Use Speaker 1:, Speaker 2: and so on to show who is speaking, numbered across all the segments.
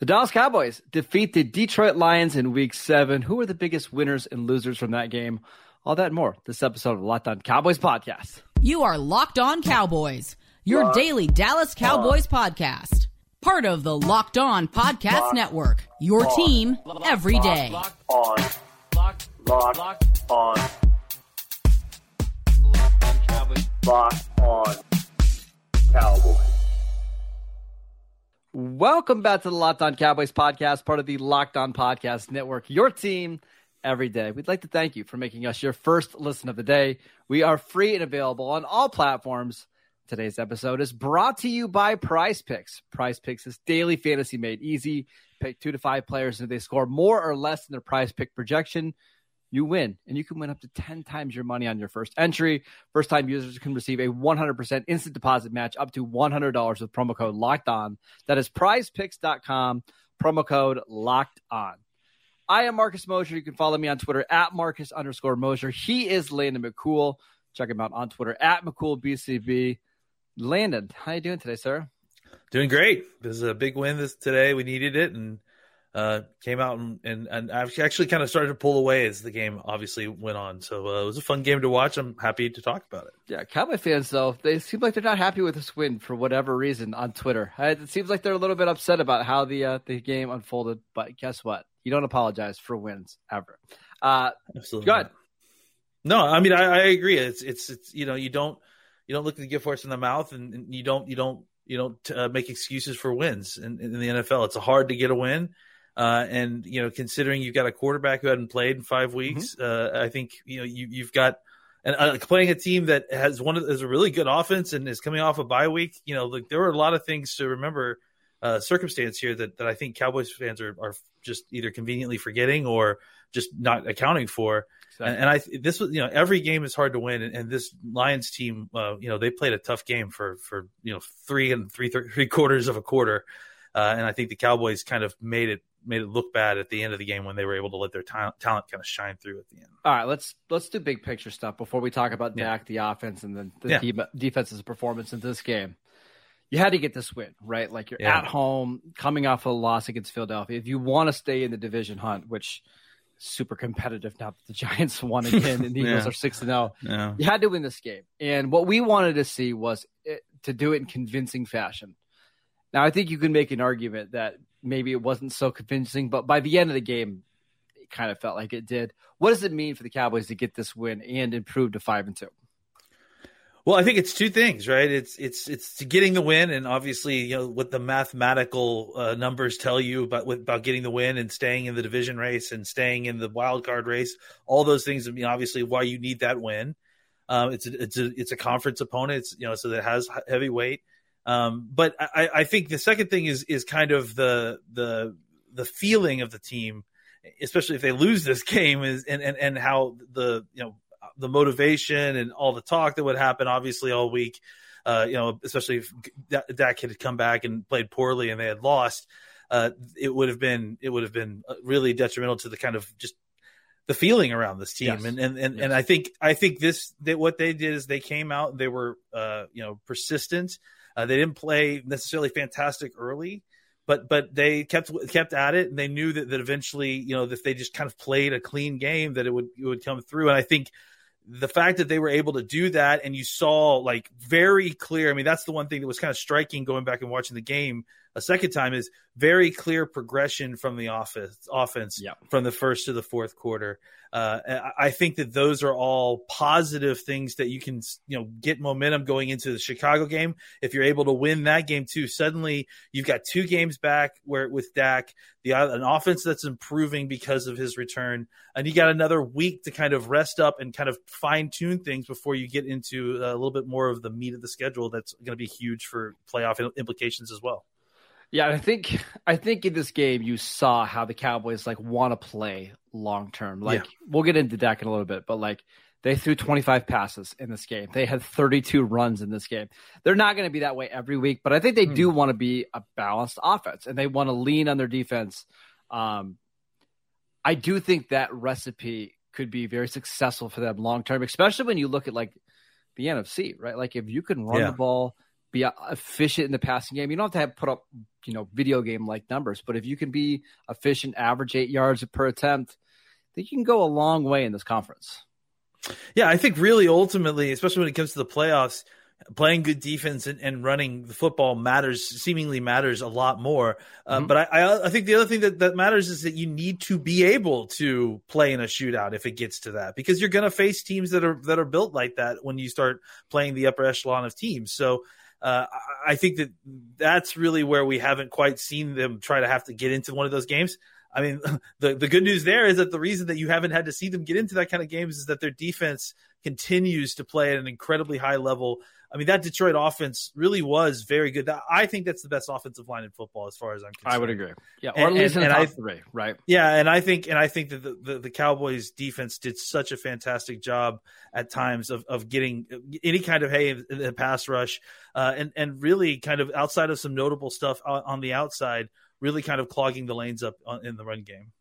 Speaker 1: The Dallas Cowboys defeat the Detroit Lions in week seven. Who are the biggest winners and losers from that game? All that and more. This episode of Locked On Cowboys podcast.
Speaker 2: You are Locked On Cowboys, your Locked daily Dallas Cowboys on. podcast. Part of the Locked On Podcast Locked Network. Your on. team every day.
Speaker 3: Locked on. Locked, Locked, Locked on.
Speaker 1: Locked on Cowboys.
Speaker 3: Locked on Cowboys.
Speaker 1: Welcome back to the Locked On Cowboys podcast, part of the Locked On Podcast Network, your team every day. We'd like to thank you for making us your first listen of the day. We are free and available on all platforms. Today's episode is brought to you by Prize Picks. Prize Picks is daily fantasy made easy. Pick two to five players, and if they score more or less than their prize pick projection, you win. And you can win up to 10 times your money on your first entry. First time users can receive a 100% instant deposit match up to $100 with promo code locked on. That is prizepicks.com, promo code locked on. I am Marcus Mosher. You can follow me on Twitter at Marcus underscore Mosher. He is Landon McCool. Check him out on Twitter at McCoolBCB. Landon, how are you doing today, sir?
Speaker 4: Doing great. This is a big win this today. We needed it, and uh, came out and, and, and I've actually kind of started to pull away as the game obviously went on. So uh, it was a fun game to watch. I'm happy to talk about it.
Speaker 1: Yeah, Cowboy fans though they seem like they're not happy with this win for whatever reason on Twitter. It seems like they're a little bit upset about how the uh, the game unfolded. But guess what? You don't apologize for wins ever. Uh,
Speaker 4: Absolutely.
Speaker 1: Go ahead.
Speaker 4: No, I mean I, I, agree. It's it's it's you know you don't you don't look at the gift horse in the mouth and, and you don't you don't you don't uh, make excuses for wins in, in the NFL. It's hard to get a win uh, and you know, considering you've got a quarterback who hadn't played in five weeks, mm-hmm. uh, I think you know you, have got and uh, playing a team that has one of is a really good offense and is coming off a bye week. You know, like there were a lot of things to remember. Uh, circumstance here that, that I think Cowboys fans are, are just either conveniently forgetting or just not accounting for. Exactly. And, and, I this was you know every game is hard to win, and, and this Lions team, uh, you know, they played a tough game for for you know three and three three quarters of a quarter, uh, and I think the Cowboys kind of made it made it look bad at the end of the game when they were able to let their talent, talent kind of shine through at the end.
Speaker 1: All right, let's let's do big picture stuff before we talk about yeah. Dak, the offense, and then the yeah. de- defense's performance in this game. You had to get this win, right? Like you're yeah. at home, coming off a loss against Philadelphia. If you want to stay in the division hunt, which super competitive now that the Giants won again and the Eagles are six to zero, you had to win this game. And what we wanted to see was it, to do it in convincing fashion. Now, I think you can make an argument that maybe it wasn't so convincing, but by the end of the game, it kind of felt like it did. What does it mean for the Cowboys to get this win and improve to five and two?
Speaker 4: Well, I think it's two things, right? It's it's it's getting the win, and obviously, you know what the mathematical uh, numbers tell you about about getting the win and staying in the division race and staying in the wild card race. All those things. I mean, obviously, why you need that win. Um, it's a, it's a it's a conference opponent. It's you know so that has heavy weight. Um, but I, I think the second thing is is kind of the the the feeling of the team, especially if they lose this game, is and and, and how the you know the motivation and all the talk that would happen obviously all week. Uh, you know, especially if Dak had come back and played poorly and they had lost, uh, it would have been it would have been really detrimental to the kind of just the feeling around this team. Yes. And and and, yes. and I think I think this that what they did is they came out they were uh, you know persistent uh, they didn't play necessarily fantastic early, but but they kept kept at it, and they knew that, that eventually, you know, if they just kind of played a clean game, that it would it would come through. And I think the fact that they were able to do that, and you saw like very clear. I mean, that's the one thing that was kind of striking going back and watching the game a second time is very clear progression from the offense offense yeah. from the first to the fourth quarter. Uh, I think that those are all positive things that you can, you know, get momentum going into the Chicago game. If you're able to win that game too, suddenly you've got two games back where with Dak, the an offense that's improving because of his return, and you got another week to kind of rest up and kind of fine tune things before you get into a little bit more of the meat of the schedule. That's going to be huge for playoff implications as well.
Speaker 1: Yeah, I think I think in this game you saw how the Cowboys like want to play long term. Like yeah. we'll get into Dak in a little bit, but like they threw 25 passes in this game. They had 32 runs in this game. They're not going to be that way every week, but I think they mm. do want to be a balanced offense and they want to lean on their defense. Um, I do think that recipe could be very successful for them long term, especially when you look at like the NFC, right? Like if you can run yeah. the ball be efficient in the passing game. You don't have to have put up, you know, video game like numbers, but if you can be efficient, average eight yards per attempt, I think you can go a long way in this conference.
Speaker 4: Yeah, I think really ultimately, especially when it comes to the playoffs, playing good defense and, and running the football matters, seemingly matters a lot more. Um, mm-hmm. But I, I think the other thing that, that matters is that you need to be able to play in a shootout if it gets to that, because you're going to face teams that are that are built like that when you start playing the upper echelon of teams. So uh, I think that that's really where we haven't quite seen them try to have to get into one of those games. I mean, the the good news there is that the reason that you haven't had to see them get into that kind of games is that their defense continues to play at an incredibly high level. I mean, that Detroit offense really was very good. I think that's the best offensive line in football, as far as I'm concerned.
Speaker 1: I would agree. Yeah, or and, at least and, in the top I, three, right?
Speaker 4: Yeah, and I think and I think that the, the, the, Cowboys defense did such a fantastic job at times of, of getting any kind of hay in the pass rush, uh, and and really kind of outside of some notable stuff on, on the outside, really kind of clogging the lanes up in the run game.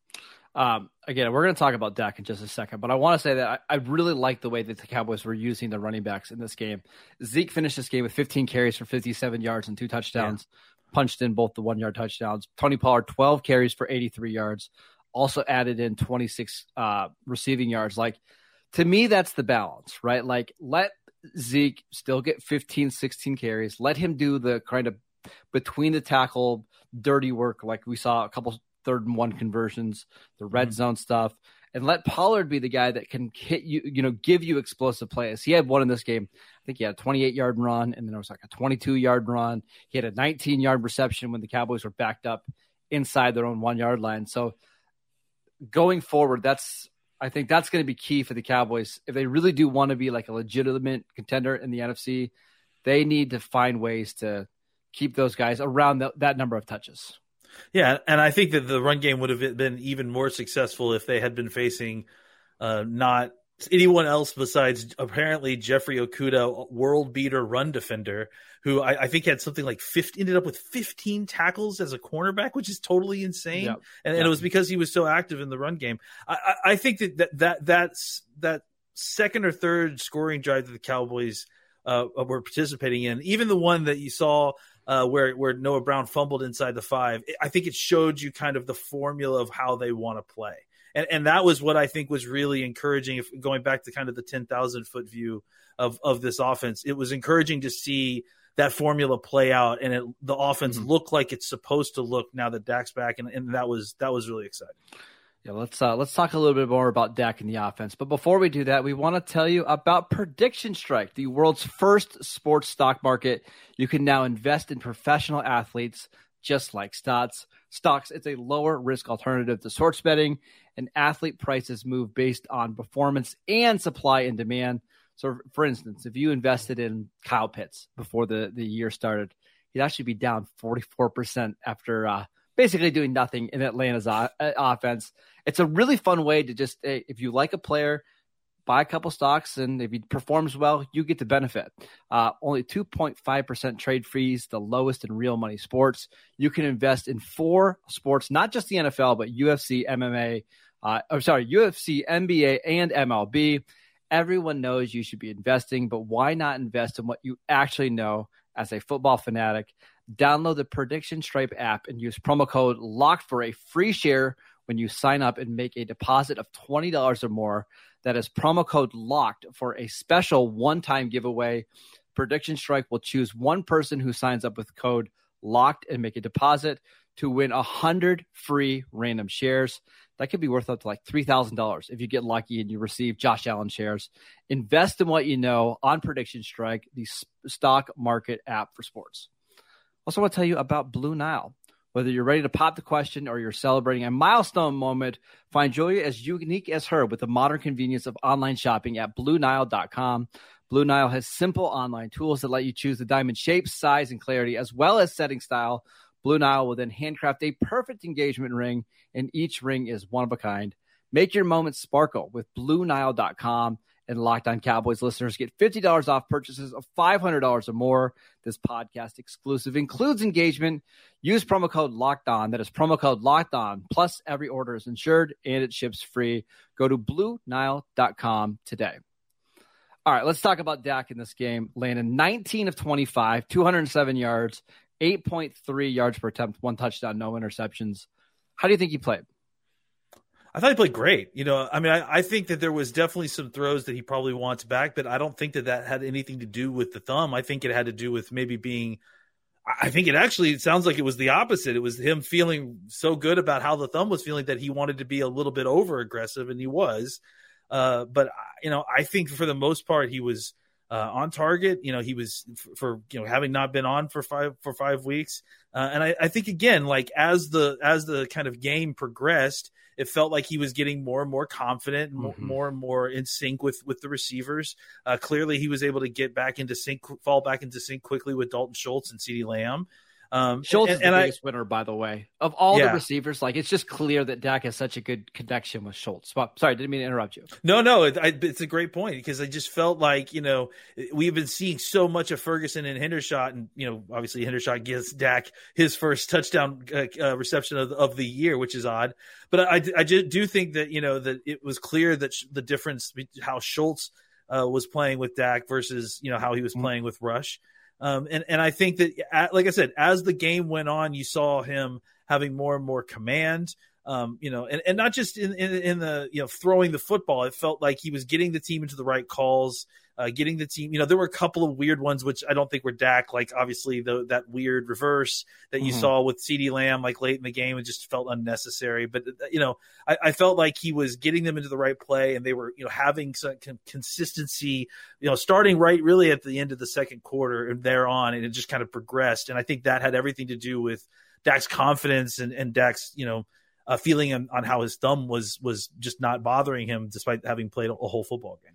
Speaker 1: Um, again, we're going to talk about Dak in just a second, but I want to say that I, I, really like the way that the Cowboys were using the running backs in this game. Zeke finished this game with 15 carries for 57 yards and two touchdowns, yeah. punched in both the one yard touchdowns. Tony Pollard, 12 carries for 83 yards, also added in 26 uh, receiving yards. Like, to me, that's the balance, right? Like, let Zeke still get 15, 16 carries, let him do the kind of between the tackle dirty work like we saw a couple third and one conversions, the red mm-hmm. zone stuff, and let Pollard be the guy that can hit you, you know, give you explosive plays. He had one in this game. I think he had a 28 yard run, and then there was like a 22 yard run. He had a 19 yard reception when the Cowboys were backed up inside their own one yard line. So going forward, that's I think that's going to be key for the Cowboys if they really do want to be like a legitimate contender in the NFC. They need to find ways to keep those guys around the, that number of touches.
Speaker 4: Yeah, and I think that the run game would have been even more successful if they had been facing uh, not anyone else besides apparently Jeffrey Okudah, world beater run defender, who I, I, think had something like 50, ended up with 15 tackles as a cornerback, which is totally insane. Yep. And, yep. and, it was because he was so active in the run game. I, I, think that, that that that's that second or third scoring drive that the Cowboys uh, were participating in, even the one that you saw uh, where where Noah Brown fumbled inside the five. I think it showed you kind of the formula of how they want to play, and and that was what I think was really encouraging. If going back to kind of the ten thousand foot view of of this offense, it was encouraging to see that formula play out, and it, the offense mm-hmm. looked like it's supposed to look now that Dak's back, and, and that was that was really exciting.
Speaker 1: Yeah, let's uh, let's talk a little bit more about Dak and the offense. But before we do that, we want to tell you about Prediction Strike, the world's first sports stock market. You can now invest in professional athletes just like stocks. Stocks, it's a lower risk alternative to sports betting, and athlete prices move based on performance and supply and demand. So, for instance, if you invested in Kyle Pitts before the, the year started, he'd actually be down 44% after uh, basically doing nothing in Atlanta's o- uh, offense. It's a really fun way to just, if you like a player, buy a couple stocks, and if he performs well, you get the benefit. Uh, only 2.5% trade fees, the lowest in real money sports. You can invest in four sports, not just the NFL, but UFC, MMA, uh, or sorry, UFC, NBA, and MLB. Everyone knows you should be investing, but why not invest in what you actually know as a football fanatic? Download the Prediction Strike app and use promo code LOCKED for a free share when you sign up and make a deposit of $20 or more. That is promo code LOCKED for a special one time giveaway. Prediction Strike will choose one person who signs up with code LOCKED and make a deposit to win 100 free random shares. That could be worth up to like $3,000 if you get lucky and you receive Josh Allen shares. Invest in what you know on Prediction Strike, the stock market app for sports. Also, want to tell you about Blue Nile. Whether you're ready to pop the question or you're celebrating a milestone moment, find Julia as unique as her with the modern convenience of online shopping at BlueNile.com. Blue Nile has simple online tools that let you choose the diamond shape, size, and clarity, as well as setting style. Blue Nile will then handcraft a perfect engagement ring, and each ring is one of a kind. Make your moment sparkle with BlueNile.com and Locked On Cowboys listeners get $50 off purchases of $500 or more. This podcast exclusive includes engagement. Use promo code Locked On. That is promo code Locked On. Plus, every order is insured and it ships free. Go to BlueNile.com today. All right, let's talk about Dak in this game. Landon 19 of 25, 207 yards, 8.3 yards per attempt, one touchdown, no interceptions. How do you think he played?
Speaker 4: I thought he played great. You know, I mean, I, I, think that there was definitely some throws that he probably wants back, but I don't think that that had anything to do with the thumb. I think it had to do with maybe being. I think it actually it sounds like it was the opposite. It was him feeling so good about how the thumb was feeling that he wanted to be a little bit over aggressive, and he was. Uh, but you know, I think for the most part, he was uh, on target. You know, he was for, for, you know having not been on for five for five weeks, uh, and I, I, think again, like as the as the kind of game progressed, it felt like he was getting more and more confident, mm-hmm. more and more in sync with with the receivers. Uh, clearly, he was able to get back into sync, fall back into sync quickly with Dalton Schultz and CeeDee Lamb.
Speaker 1: Um, Schultz and, is the and biggest I, winner, by the way, of all yeah. the receivers. Like it's just clear that Dak has such a good connection with Schultz. Well, sorry, didn't mean to interrupt you.
Speaker 4: No, no, it, I, it's a great point because I just felt like you know we've been seeing so much of Ferguson and Hendershot, and you know obviously Hendershot gives Dak his first touchdown uh, uh, reception of, of the year, which is odd. But I, I do think that you know that it was clear that sh- the difference how Schultz uh, was playing with Dak versus you know how he was mm-hmm. playing with Rush. Um, and and I think that, like I said, as the game went on, you saw him having more and more command. Um, you know, and, and not just in, in, in the you know throwing the football. It felt like he was getting the team into the right calls uh, getting the team. You know, there were a couple of weird ones which I don't think were Dak. Like obviously the, that weird reverse that you mm-hmm. saw with CeeDee Lamb like late in the game, it just felt unnecessary. But uh, you know, I, I, felt like he was getting them into the right play, and they were you know having some consistency. You know, starting right really at the end of the second quarter and there on, and it just kind of progressed. And I think that had everything to do with Dak's confidence and and Dak's you know. Uh, feeling on, on how his thumb was was just not bothering him despite having played a, a whole football game.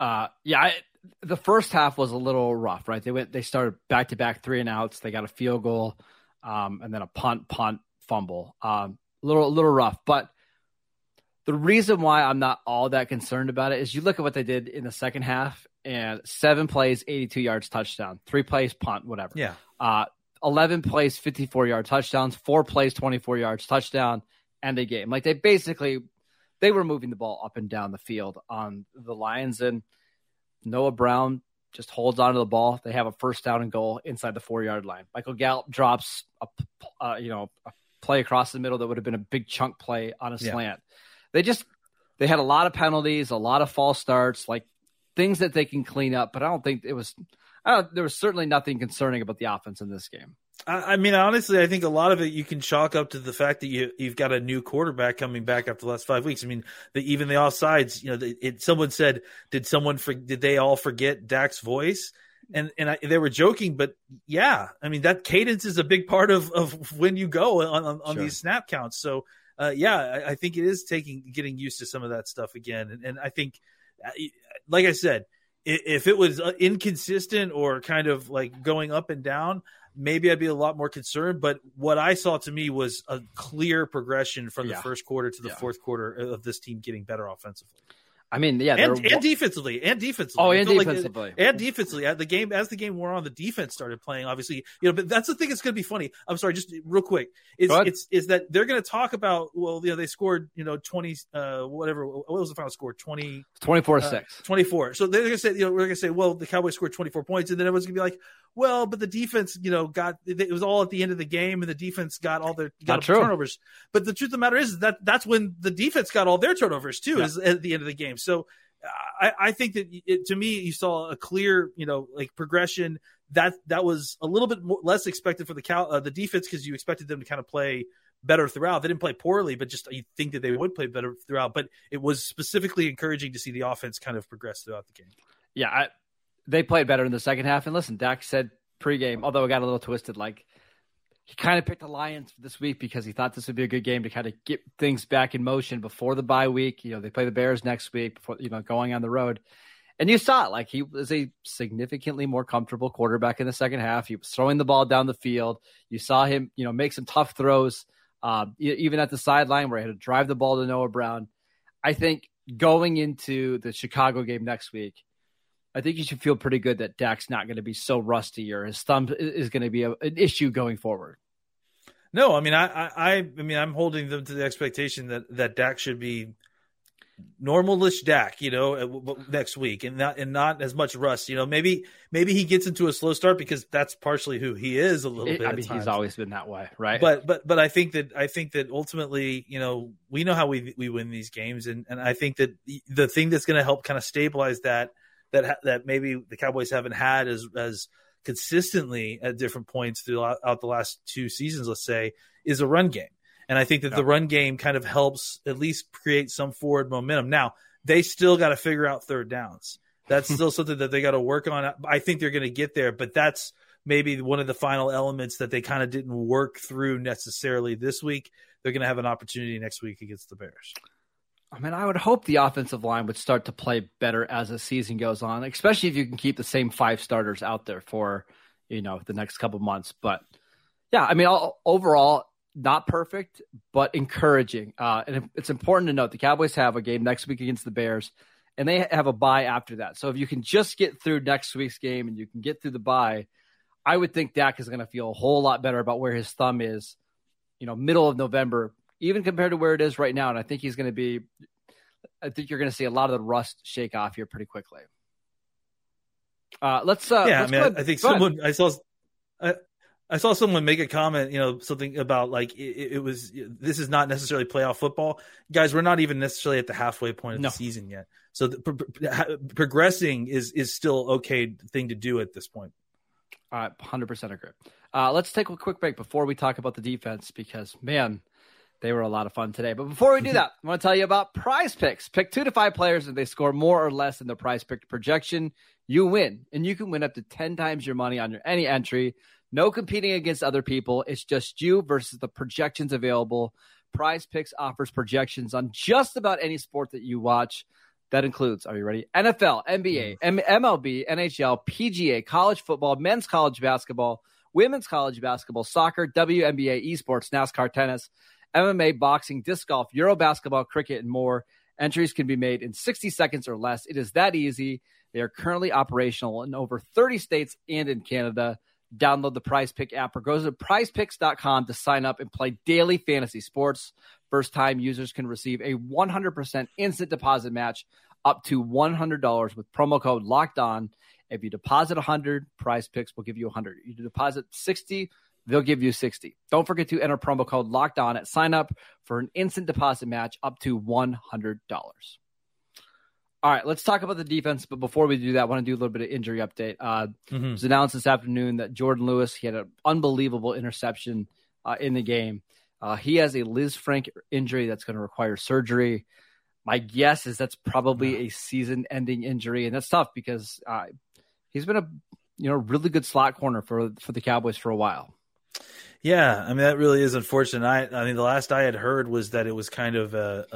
Speaker 1: Uh, yeah, I, the first half was a little rough, right? They went, they started back to back three and outs. They got a field goal, um, and then a punt, punt, fumble. Um, a little, a little rough, but the reason why I'm not all that concerned about it is you look at what they did in the second half and seven plays, 82 yards, touchdown, three plays, punt, whatever.
Speaker 4: Yeah.
Speaker 1: Uh, 11 plays, 54 yard touchdowns, four plays, 24 yards, touchdown, and a game. Like they basically they were moving the ball up and down the field on the Lions, and Noah Brown just holds onto the ball. They have a first down and goal inside the four yard line. Michael Gallup drops a uh, you know a play across the middle that would have been a big chunk play on a slant. Yeah. They just they had a lot of penalties, a lot of false starts, like things that they can clean up. But I don't think it was. I don't, there was certainly nothing concerning about the offense in this game.
Speaker 4: I, mean, honestly, I think a lot of it you can chalk up to the fact that you you've got a new quarterback coming back after the last five weeks. I mean, the, even the offsides, you know, the, it, someone said, did someone for, did they all forget Dak's voice? And and I, they were joking, but yeah, I mean that cadence is a big part of, of when you go on on, on sure. these snap counts. So uh, yeah, I, I, think it is taking getting used to some of that stuff again. And, and I think, uh, like I said, if it was uh, inconsistent or kind of like going up and down, maybe I'd be a lot more concerned. But what I saw to me was a clear progression from the yeah. first quarter to the yeah. fourth quarter of this team getting better offensively.
Speaker 1: I mean, yeah,
Speaker 4: and, and, defensively, and defensively.
Speaker 1: Oh, and defensively,
Speaker 4: like, and defensively. The game as the game wore on, the defense started playing. Obviously, you know, but that's the thing. It's going to be funny. I'm sorry, just real quick. It's it's is that they're going to talk about. Well, you know, they scored you know 20, uh, whatever. What was the final score? 20,
Speaker 1: 24 uh, six.
Speaker 4: 24. So they're going to say, you know, we're going to say, well, the Cowboys scored 24 points, and then everyone's going to be like, well, but the defense, you know, got it was all at the end of the game, and the defense got all their got turnovers. But the truth of the matter is that that's when the defense got all their turnovers too, yeah. is at the end of the game. So I, I think that it, to me, you saw a clear, you know, like progression. That that was a little bit more, less expected for the Cal, uh, the defense because you expected them to kind of play better throughout. They didn't play poorly, but just you think that they would play better throughout. But it was specifically encouraging to see the offense kind of progress throughout the game.
Speaker 1: Yeah, I, they played better in the second half. And listen, Dak said pregame, although it got a little twisted, like he kind of picked the Lions this week because he thought this would be a good game to kind of get things back in motion before the bye week. You know, they play the Bears next week before, you know, going on the road. And you saw it, like he was a significantly more comfortable quarterback in the second half. He was throwing the ball down the field. You saw him, you know, make some tough throws, um, even at the sideline where he had to drive the ball to Noah Brown. I think going into the Chicago game next week, I think you should feel pretty good that Dak's not going to be so rusty or his thumb is going to be a, an issue going forward.
Speaker 4: No, I mean, I, I, I mean, I'm holding them to the expectation that that Dak should be normalish Dak, you know, next week, and not and not as much rust. You know, maybe maybe he gets into a slow start because that's partially who he is a little
Speaker 1: It-
Speaker 4: bit.
Speaker 1: I mean,
Speaker 4: times.
Speaker 1: he's always been that way, right?
Speaker 4: But but but I think that I think that ultimately, you know, we know how we we win these games, and and I think that the- the thing that's going to help kind of stabilize that that ha- that maybe the Cowboys haven't had as as consistently at different points throughout the last two seasons, let's say, is a run game. And I think that
Speaker 1: Yeah.
Speaker 4: the run game kind of helps at least create some forward momentum. Now they still got to figure out third downs. That's still something that they got to work on. I think they're going to get there, but that's maybe one of the final elements that they kind of didn't work through necessarily this week. They're going to have an opportunity next week against the Bears.
Speaker 1: I mean, I would hope the offensive line would start to play better as the season goes on, especially if you can keep the same five starters out there for, you know, the next couple months. But yeah, I mean, all, overall, not perfect, but encouraging. Uh, and it's important to note the Cowboys have a game next week against the Bears, and they have a bye after that. So if you can just get through next week's game and you can get through the bye, I would think Dak is going to feel a whole lot better about where his thumb is, you know, middle of November, even compared to where it is right now. And I think he's going to be, I think you're going to see a lot of the rust shake off here pretty quickly. Uh, let's, uh,
Speaker 4: yeah,
Speaker 1: let's
Speaker 4: I mean, I, I think
Speaker 1: go ahead.
Speaker 4: someone I saw. I, I saw someone make a comment, you know, something about like it, it was. This is not necessarily playoff football, guys. We're not even necessarily at the halfway point of
Speaker 1: No.
Speaker 4: the season yet. So the, pro- pro- progressing is is still okay thing to do at this point.
Speaker 1: All right, hundred percent agree. Uh, let's take a quick break before we talk about the defense because man, they were a lot of fun today. But before we do that, I want to tell you about Prize Picks. Pick two to five players, and they score more or less than the Prize Pick projection. You win, and you can win up to ten times your money on your any entry. No competing against other people. It's just you versus the projections available. Prize Picks offers projections on just about any sport that you watch. That includes, are you ready? NFL, NBA, mm. M- MLB, NHL, PGA, college football, men's college basketball, women's college basketball, soccer, WNBA, esports, NASCAR, tennis, MMA, boxing, disc golf, Euro basketball, cricket, and more. Entries can be made in 60 seconds or less. It is that easy. They are currently operational in over 30 states and in Canada. Download the Prize Pick app or go to prizepicks.com to sign up and play daily fantasy sports. First time users can receive a 100% instant deposit match up to $100 with promo code locked on. If you deposit 100, Prize Picks will give you 100. You deposit 60, they'll give you 60. Don't forget to enter promo code locked on at sign up for an instant deposit match up to $100. All right, let's talk about the defense. But before we do that, I want to do a little bit of injury update. Uh,
Speaker 4: Mhm.
Speaker 1: it was announced this afternoon that Jordan Lewis he had an unbelievable interception uh, in the game. Uh, he has a Lisfranc injury that's going to require surgery. My guess is that's probably a season-ending injury, and that's tough because uh, he's been a you know really good slot corner for for the Cowboys for a while.
Speaker 4: Yeah, I mean that really is unfortunate. I, I mean, the last I had heard was that it was kind of a,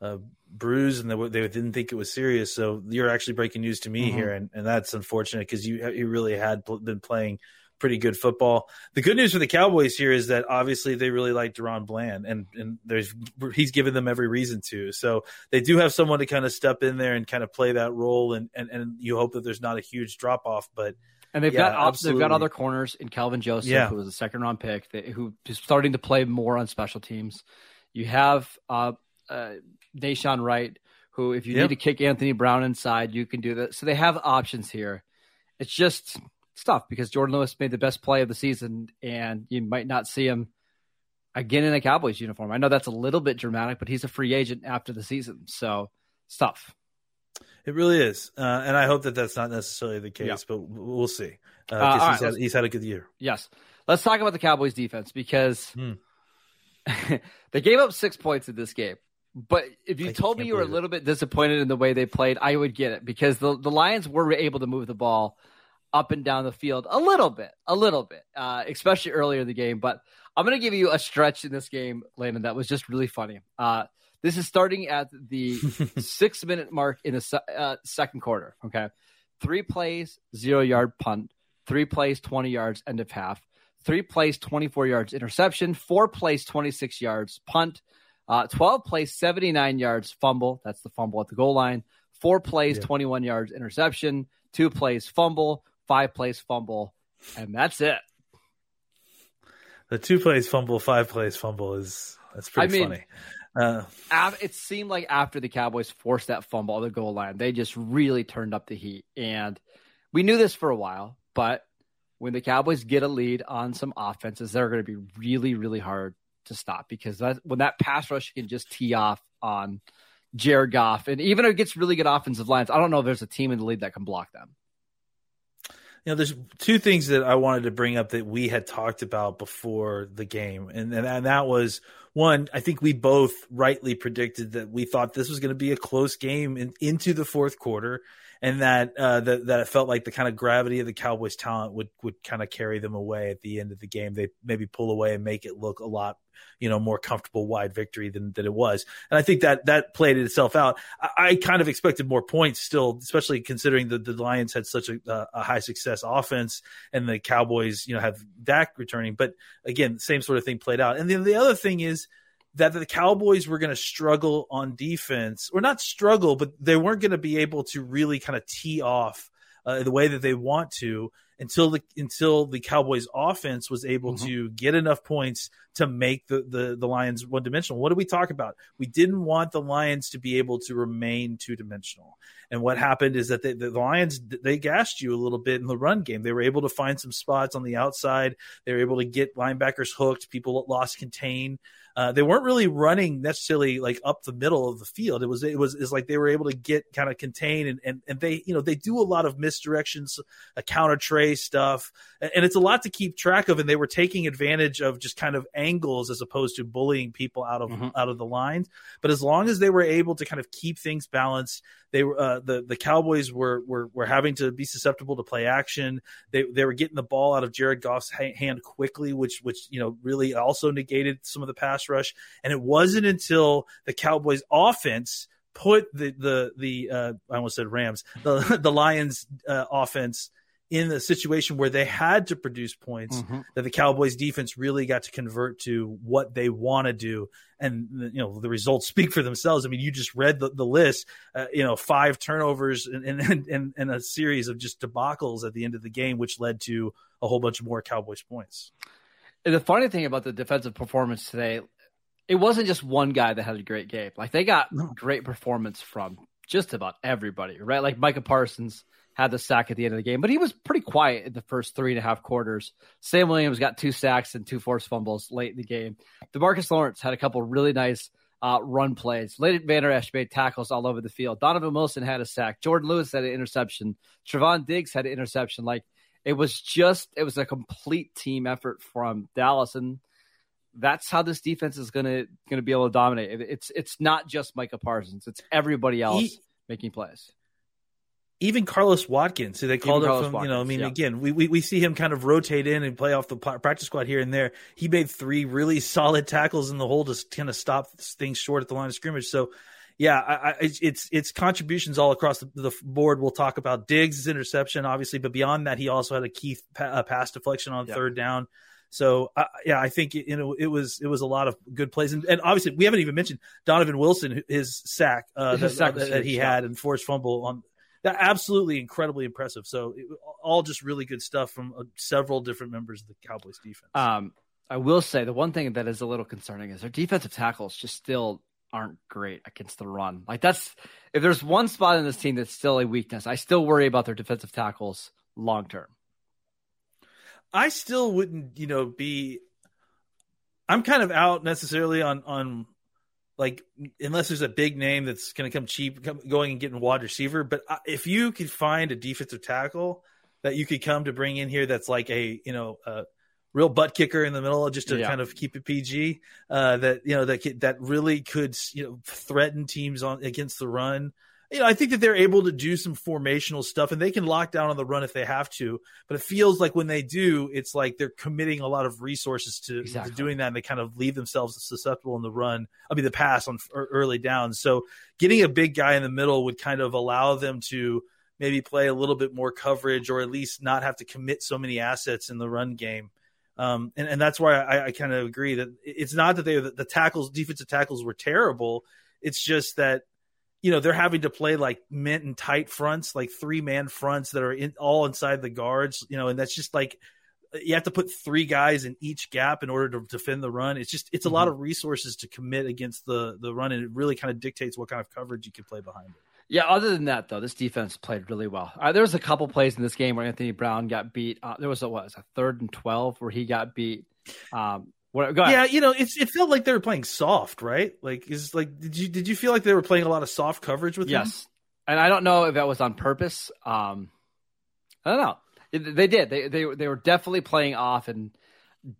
Speaker 4: a, a bruise, and they, they didn't think it was serious. So you're actually breaking news to me
Speaker 1: Mhm.
Speaker 4: here, and, and that's unfortunate because you you really had pl- been playing pretty good football. The good news for the Cowboys here is that obviously they really like DaRon Bland, and and there's he's given them every reason to. So they do have someone to kind of step in there and kind of play that role, and and, and you hope that there's not a huge drop off, but.
Speaker 1: And they've
Speaker 4: Yeah,
Speaker 1: got op- they've got other corners in Kelvin Joseph,
Speaker 4: Yeah.
Speaker 1: who was a second round pick, that, who is starting to play more on special teams. You have uh, uh, Nahshon Wright, who if you
Speaker 4: Yep.
Speaker 1: need to kick Anthony Brown inside, you can do that. So they have options here. It's just it's tough because Jordan Lewis made the best play of the season, and you might not see him again in a Cowboys uniform. I know that's a little bit dramatic, but he's a free agent after the season, so it's tough.
Speaker 4: It really is, uh, and I hope that that's not necessarily the case,
Speaker 1: Yeah.
Speaker 4: but we'll see. Uh,
Speaker 1: Uh,
Speaker 4: he's,
Speaker 1: right,
Speaker 4: had, he's had a good year.
Speaker 1: Yes. Let's talk about the Cowboys defense because
Speaker 4: Hmm.
Speaker 1: they gave up six points in this game. But if you
Speaker 4: I
Speaker 1: told me you were a
Speaker 4: believe it.
Speaker 1: little bit disappointed in the way they played, I would get it because the, the Lions were able to move the ball up and down the field a little bit, a little bit, uh, especially earlier in the game. But I'm going to give you a stretch in this game, Landon, that was just really funny. Uh, this is starting at the six minute mark in the se- uh, second quarter. Okay. Three plays, zero yard punt, three plays, 20 yards, end of half, three plays, 24 yards, interception, four plays, 26 yards, punt, uh, 12 plays, 79 yards, fumble. That's the fumble at the goal line. Four plays,
Speaker 4: Yeah.
Speaker 1: 21 yards, interception, two plays, fumble, five plays, fumble, and that's it.
Speaker 4: The two plays fumble, five plays fumble is that's pretty
Speaker 1: I mean,
Speaker 4: funny.
Speaker 1: Uh, it seemed like after the Cowboys forced that fumble on the goal line, they just really turned up the heat. And we knew this for a while, but when the Cowboys get a lead on some offenses, they're going to be really, really hard to stop because that, when that pass rush can just tee off on Jared Goff, and even if it gets really good offensive lines, I don't know if there's a team in the league that can block them.
Speaker 4: You know, there's two things that I wanted to bring up that we had talked about before the game, and and, and that was one. I think we both rightly predicted that we thought this was going to be a close game in, into the fourth quarter, and that uh, that that it felt like the kind of gravity of the Cowboys' talent would would kind of carry them away at the end of the game. They maybe pull away and make it look a lot you know more comfortable wide victory than, than it was. And i think that that played itself out. I, I kind of expected more points still especially considering that the lions had such a, a, high success offense and the cowboys you know have Dak returning. But again same sort of thing played out. And then the other thing is that the Cowboys were going to struggle on defense, or not struggle, but they weren't going to be able to really kind of tee off uh, the way that they want to until the until the Cowboys offense was able mm-hmm. to get enough points to make the, the the Lions one dimensional. What did we talk about? We didn't want the Lions to be able to remain two dimensional. And what happened is that they, the Lions they gassed you a little bit in the run game. They were able to find some spots on the outside. They were able to get linebackers hooked. People lost contain. Uh, they weren't really running necessarily like up the middle of the field. It was it was is like they were able to get kind of contain and, and and they you know they do a lot of misdirections, a counter tray stuff, and it's a lot to keep track of. And they were taking advantage of just kind of angles as opposed to bullying people out of mm-hmm. out of the lines. But as long as they were able to kind of keep things balanced, they uh, the the Cowboys were, were were having to be susceptible to play action. They they were getting the ball out of Jared Goff's hand quickly, which which you know really also negated some of the pass rush. And it wasn't until the Cowboys offense put the the the uh, I almost said Rams the the Lions uh, offense in a situation where they had to produce points mm-hmm. that the Cowboys defense really got to convert to what they want to do. And you know the results speak for themselves. I mean you just read the, the list uh, you know five turnovers and, and, and, and a series of just debacles at the end of the game which led to a whole bunch more Cowboys points.
Speaker 1: And the funny thing about the defensive performance today it wasn't just one guy that had a great game. Like they got no. great performance from just about everybody right? Like Micah Parsons had the sack at the end of the game, but he was pretty quiet in the first three and a half quarters. Sam Williams got two sacks and two forced fumbles late in the game. Demarcus Lawrence had a couple really nice uh, run plays. Leighton Vander Esch made tackles all over the field. Donovan Wilson had a sack. Jordan Lewis had an interception. Trevon Diggs had an interception. Like it was just, it was a complete team effort from Dallas, and that's how this defense is gonna gonna be able to dominate. It's it's not just Micah Parsons; it's everybody else he, making plays
Speaker 4: even Carlos Watkins, who they called up from, Watkins, you know, I mean, yeah. again, we, we, we see him kind of rotate in and play off the practice squad here and there. He made three really solid tackles in the hole to kind of stop things short at the line of scrimmage. So, yeah, I, I, it's it's contributions all across the, the, board. We'll talk about Diggs' interception, obviously, but beyond that, he also had a key pass deflection on yep. third down. So uh, yeah, I think you know it was it was a lot of good plays, and, and obviously we haven't even mentioned Donovan Wilson, his sack, uh, his that, sack that, he had and forced fumble on that absolutely incredibly impressive. So it, all just really good stuff from uh, several different members of the Cowboys defense.
Speaker 1: Um, I will say the one thing that is a little concerning is their defensive tackles just still aren't great against the run. Like that's if there's one spot in this team that's still a weakness, I still worry about their defensive tackles long term.
Speaker 4: I still wouldn't, you know, be I'm kind of out necessarily on on like unless there's a big name that's going to come cheap, come, going and getting wide receiver. But uh, if you could find a defensive tackle that you could come to bring in here, that's like a you know a real butt kicker in the middle, just to yeah. kind of keep it PG. Uh, that you know that that really could you know threaten teams on against the run you know, I think that they're able to do some formational stuff and they can lock down on the run if they have to. But it feels like when they do, it's like they're committing a lot of resources to, exactly. to doing that and they kind of leave themselves susceptible in the run. I mean, the pass on early downs. So getting a big guy in the middle would kind of allow them to maybe play a little bit more coverage or at least not have to commit so many assets in the run game. Um, and, and that's why I, I kind of agree that it's not that they the tackles, defensive tackles were terrible. It's just that you know they're having to play like mint and tight fronts, like three man fronts that are in, all inside the guards. You know, and that's just like you have to put three guys in each gap in order to defend the run. It's just it's a mm-hmm. lot of resources to commit against the the run, and it really kind of dictates what kind of coverage you can play behind it.
Speaker 1: Yeah, other than that, though, this defense played really well. Uh, there was a couple plays in this game where Anthony Brown got beat. Uh, there was a what was a third and twelve where he got beat. Um, what,
Speaker 4: yeah, you know, it's it felt like they were playing soft, right? Like, is like, did you did you feel like they were playing a lot of soft coverage with
Speaker 1: yes. Him? and I don't know if that was on purpose. Um, I don't know. It, they did. They they they were definitely playing off and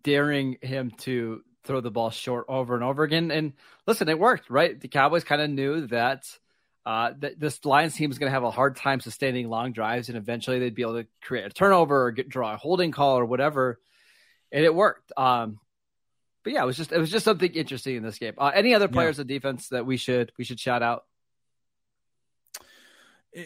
Speaker 1: daring him to throw the ball short over and over again. And listen, it worked, right? The Cowboys kind of knew that uh, that this Lions team was going to have a hard time sustaining long drives, and eventually they'd be able to create a turnover or get, draw a holding call or whatever, and it worked. Um, but yeah, it was just it was just something interesting in this game. Uh, any other players yeah. of defense that we should we should shout out?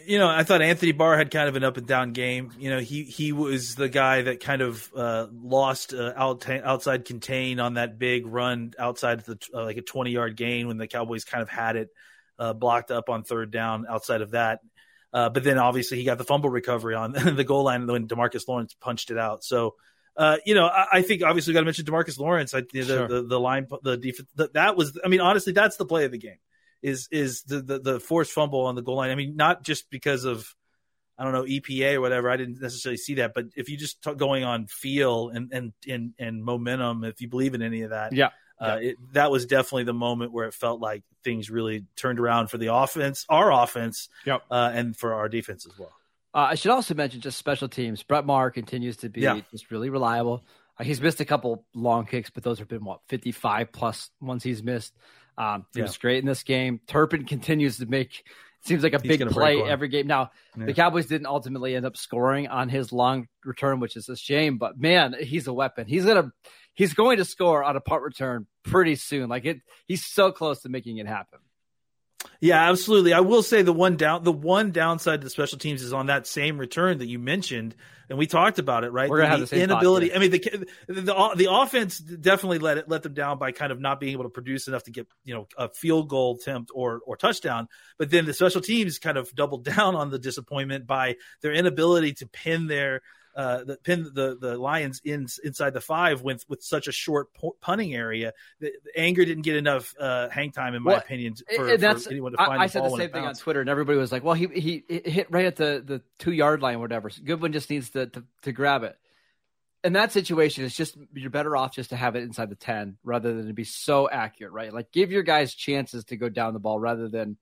Speaker 4: you know, I thought Anthony Barr had kind of an up and down game. You know, he he was the guy that kind of uh, lost uh, out, outside contain on that big run outside of the uh, like a twenty yard gain when the Cowboys kind of had it uh, blocked up on third down. Outside of that, uh, but then obviously he got the fumble recovery on the goal line when Demarcus Lawrence punched it out. So. Uh, you know, I, I, think obviously we got to mention Demarcus Lawrence. I, the, sure. the, the line, the defense. The, that was, I mean, honestly, that's the play of the game is is the, the, the forced fumble on the goal line. I mean, not just because of I don't know EPA or whatever. I didn't necessarily see that, but if you just t- going on feel and and and and momentum, if you believe in any of that,
Speaker 1: yeah.
Speaker 4: Uh, It, that was definitely the moment where it felt like things really turned around for the offense, our offense,
Speaker 1: yep.
Speaker 4: uh, and for our defense as well.
Speaker 1: Uh, I should also mention just special teams. Brett Maher continues to be yeah. just really reliable. Uh, he's missed a couple long kicks, but those have been what fifty five plus ones he's missed. Um, he yeah. was great in this game. Turpin continues to make seems like a He's big play every game. Now yeah. the Cowboys didn't ultimately end up scoring on his long return, which is a shame. But man, he's a weapon. He's gonna he's going to score on a punt return pretty soon. Like it, he's so close to making it happen.
Speaker 4: Yeah, absolutely. I will say the one down the one downside to special teams is on that same return that you mentioned and we talked about it, right?
Speaker 1: We're gonna the, have the
Speaker 4: inability. I mean, the, the the the offense definitely let it let them down by kind of not being able to produce enough to get you know a field goal attempt or or touchdown. But then the special teams kind of doubled down on the disappointment by their inability to pin their uh, the pin the the Lions in inside the five with with such a short punting area. The, the Anger didn't get enough uh, hang time, in my well, opinion, for,
Speaker 1: that's, for anyone to find. I, I said the same thing on Twitter, and everybody was like, "Well, he he, he hit right at the the two yard line, or whatever." So Goodwin just needs to, to to grab it. In that situation, it's just you're better off just to have it inside the ten rather than to be so accurate, right? Like give your guys chances to go down the ball rather than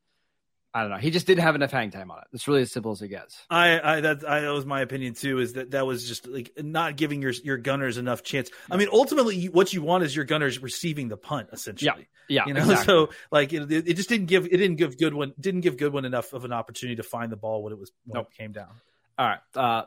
Speaker 1: I don't know. He just didn't have enough hang time on it. It's really as simple as it gets.
Speaker 4: I, I that I, that was my opinion too. Is that that was just like not giving your your gunners enough chance. I mean, ultimately, what you want is your gunners receiving the punt, essentially.
Speaker 1: Yeah, yeah.
Speaker 4: You know, exactly. so like it, it just didn't give it didn't give Goodwin didn't give Goodwin enough of an opportunity to find the ball when it was when nope. it came down.
Speaker 1: All right, uh,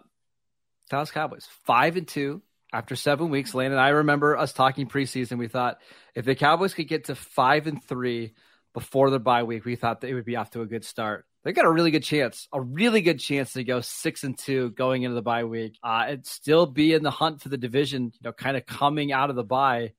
Speaker 1: Dallas Cowboys five and two after seven weeks. Lane and I remember us talking preseason. We thought if the Cowboys could get to five and three before the bye week, we thought they would be off to a good start. They got a really good chance, a really good chance to go six and two going into the bye week, uh, and still be in the hunt for the division. You know, kind of coming out of the bye.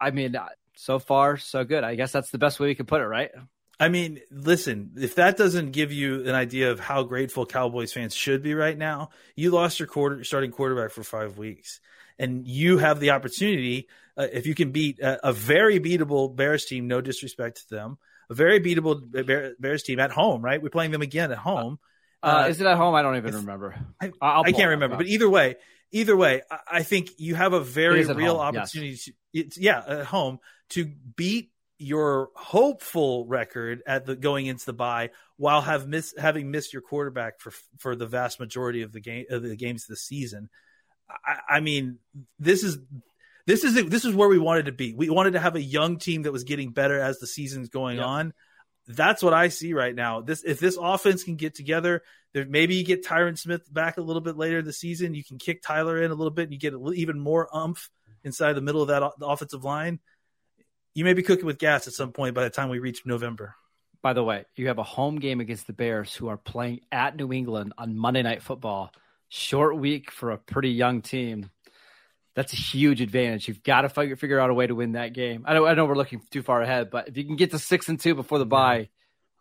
Speaker 1: I mean, uh, so far so good. I guess that's the best way we can put it, right?
Speaker 4: I mean, listen, if that doesn't give you an idea of how grateful Cowboys fans should be right now, you lost your quarter starting quarterback for five weeks, and you have the opportunity uh, if you can beat a, a, very beatable Bears team, no disrespect to them, a very beatable Bears team at home, right? We're playing them again at home.
Speaker 1: Uh, uh, is it at home? I don't even remember.
Speaker 4: I, I can't remember, but either way, either way, I think you have a very real home, opportunity. Yes. To, it's, yeah, at home to beat your hopeful record at the going into the bye while have miss having missed your quarterback for for the vast majority of the game of the games this season. I, I mean, this is this is this is where we wanted to be. We wanted to have a young team that was getting better as the season's going yep. on. That's what I see right now. This if this offense can get together, there maybe you get Tyron Smith back a little bit later in the season. You can kick Tyler in a little bit, and you get even more umph inside the middle of that offensive line. You may be cooking with gas at some point by the time we reach November.
Speaker 1: By the way, you have a home game against the Bears, who are playing at New England on Monday Night Football. Short week for a pretty young team that's a huge advantage. You've got to figure, out a way to win that game. I know, I know we're looking too far ahead, but if you can get to six and two before the bye,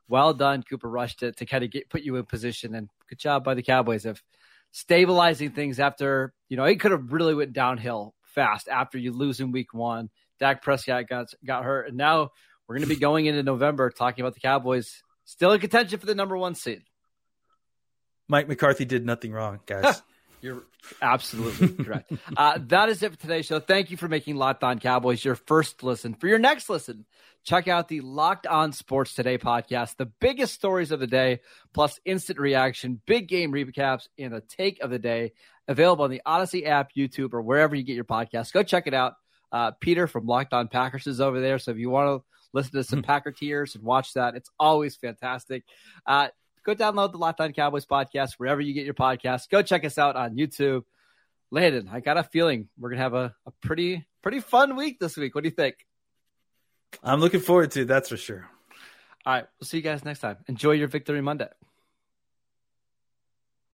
Speaker 1: well done, Cooper Rush, to, to kind of get put you in position. And good job by the Cowboys of stabilizing things after you know it could have really went downhill fast after you lose in week one. Dak Prescott got got hurt, and now we're going to be going into November talking about the Cowboys still in contention for the number one seed.
Speaker 4: Mike McCarthy did nothing wrong, guys.
Speaker 1: You're absolutely correct. Uh, that is it for today's show. Thank you for making Locked On Cowboys your first listen. For your next listen, check out the Locked On Sports Today podcast, the biggest stories of the day, plus instant reaction, big game recaps, and a take of the day. Available on the Odyssey app, YouTube, or wherever you get your podcast. Go check it out. Uh, Peter from Locked On Packers is over there. So if you want to listen to some Packer tears and watch that, it's always fantastic. Uh, go download the Locked On Cowboys podcast wherever you get your podcast. Go check us out on YouTube. Landon, I got a feeling we're gonna have a, a pretty pretty fun week this week. What do you think?
Speaker 4: I'm looking forward to it, that's for sure.
Speaker 1: All right, we'll see you guys next time. Enjoy your Victory Monday.